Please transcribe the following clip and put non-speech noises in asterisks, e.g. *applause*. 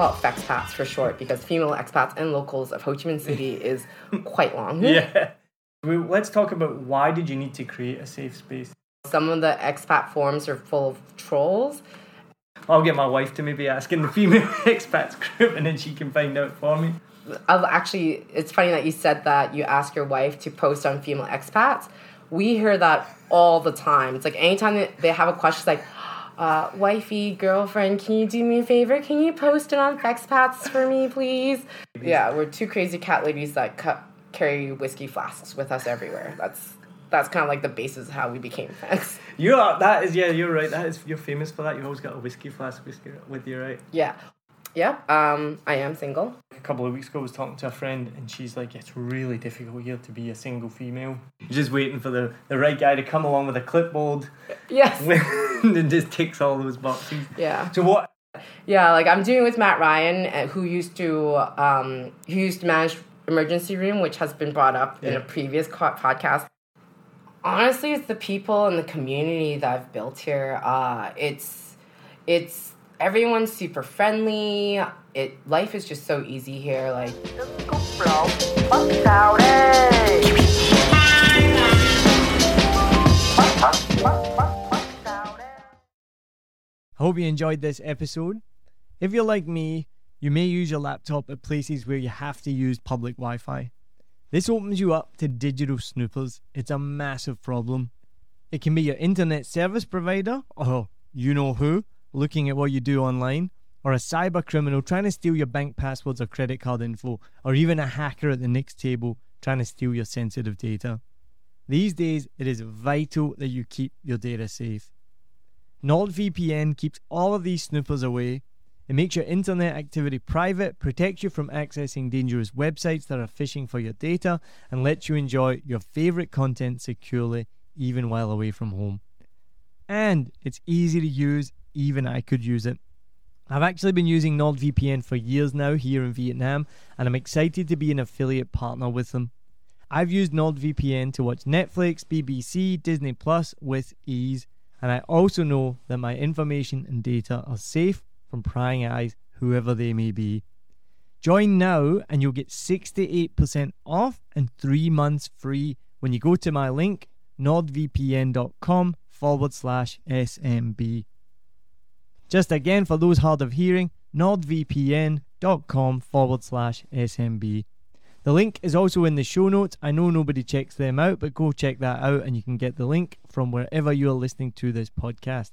Call it FEXPATs for short because female expats and locals of Ho Chi Minh City *laughs* is quite long. Yeah. Well, let's talk about why did you need to create a safe space? Some of the expat forums are full of trolls. I'll get my wife to maybe ask in the female *laughs* expats group and then she can find out for me. I've actually, it's funny that you said that you ask your wife to post on female expats. We hear that all the time. It's like anytime they have a question, it's like, uh, wifey, girlfriend, can you do me a favor? Can you post it on FEXPATs for me, please? Yeah, we're two crazy cat ladies that ca- carry whiskey flasks with us everywhere. That's that's kind of like the basis of how we became friends. You are that is yeah, you're right. That is you're famous for that. You've always got a whiskey flask whiskey with you, right? Yeah. Yeah. Um, I am single. A couple of weeks ago I was talking to a friend and she's like, It's really difficult here to be a single female. You're just waiting for the, the right guy to come along with a clipboard Yes. *laughs* and just ticks all those boxes. Yeah. So what Yeah, like I'm doing with Matt Ryan, uh, who used to um, who used to manage emergency room, which has been brought up in a previous co- podcast. Honestly, it's the people and the community that I've built here. Uh, it's it's everyone's super friendly. It life is just so easy here. Like I hope you enjoyed this episode. If you're like me, you may use your laptop at places where you have to use public Wi Fi. This opens you up to digital snoopers. It's a massive problem. It can be your internet service provider, or you know who, looking at what you do online, or a cyber criminal trying to steal your bank passwords or credit card info, or even a hacker at the next table trying to steal your sensitive data. These days, it is vital that you keep your data safe. NordVPN keeps all of these snoopers away. It makes your internet activity private, protects you from accessing dangerous websites that are phishing for your data, and lets you enjoy your favorite content securely even while away from home. And it's easy to use, even I could use it. I've actually been using NordVPN for years now here in Vietnam, and I'm excited to be an affiliate partner with them. I've used NordVPN to watch Netflix, BBC, Disney Plus with ease, and I also know that my information and data are safe from prying eyes, whoever they may be. Join now and you'll get 68% off and three months free when you go to my link, nordvpn.com forward slash SMB. Just again, for those hard of hearing, nordvpn.com forward slash SMB. The link is also in the show notes. I know nobody checks them out, but go check that out and you can get the link from wherever you are listening to this podcast.